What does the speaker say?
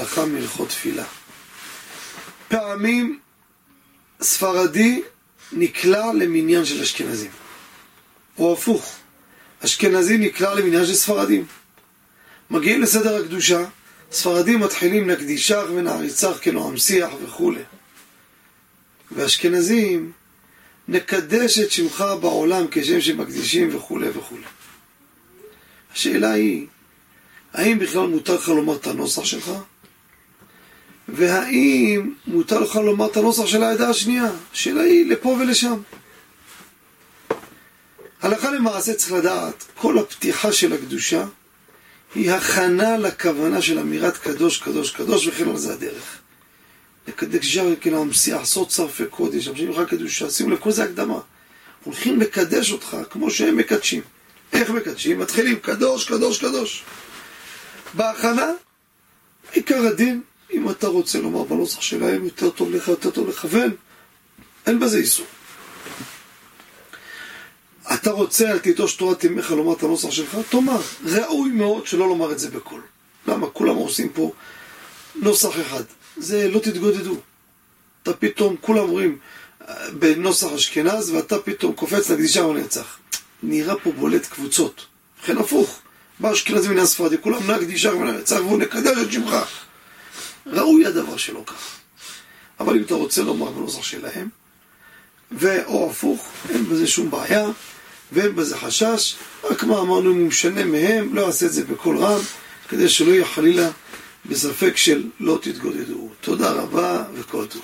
הלכה מהלכות תפילה. פעמים ספרדי נקלע למניין של אשכנזים. או הפוך, אשכנזי נקלע למניין של ספרדים. מגיעים לסדר הקדושה, ספרדים מתחילים נקדישך ונעריצך כנועם שיח וכולי. ואשכנזים, נקדש את שמך בעולם כשם שמקדישים וכולי וכולי. השאלה היא, האם בכלל מותר לך לומר את הנוסח שלך? והאם מותר לך לומר את הנוסח של העדה השנייה? השאלה היא לפה ולשם. הלכה למעשה צריך לדעת, כל הפתיחה של הקדושה היא הכנה לכוונה של אמירת קדוש, קדוש, קדוש, וכן על זה הדרך. לקדש כנעם שיח, סוד צרפי קודש, אנשים לך קדושה, שימו לב, כל זה הקדמה. הולכים לקדש אותך כמו שהם מקדשים. איך מקדשים? מתחילים קדוש, קדוש, קדוש. בהכנה, עיקר הדין, אם אתה רוצה לומר בנוסח שלהם, יותר טוב לך, יותר טוב לכוון, אין בזה איסור. אתה רוצה על תיטוש תורת אמך לומר את הנוסח שלך? תאמר. ראוי מאוד שלא לומר את זה בקול. למה? כולם עושים פה נוסח אחד. זה לא תתגודדו. אתה פתאום, כולם אומרים אה, בנוסח אשכנז, ואתה פתאום קופץ לקדישה ונרצח. נראה פה בולט קבוצות. ובכן הפוך. בא אשכנזי מן הספרדי, כולם נקדישה ונרצח, והוא נקדש את שמך. ראוי הדבר שלא כך. אבל אם אתה רוצה לומר בנוסח שלהם, ואו הפוך, אין בזה שום בעיה. ואין בזה חשש, רק מה אמרנו, אם הוא משנה מהם, לא יעשה את זה בקול רם, כדי שלא יהיה חלילה בספק של לא תתגודדו. תודה רבה וכל טוב.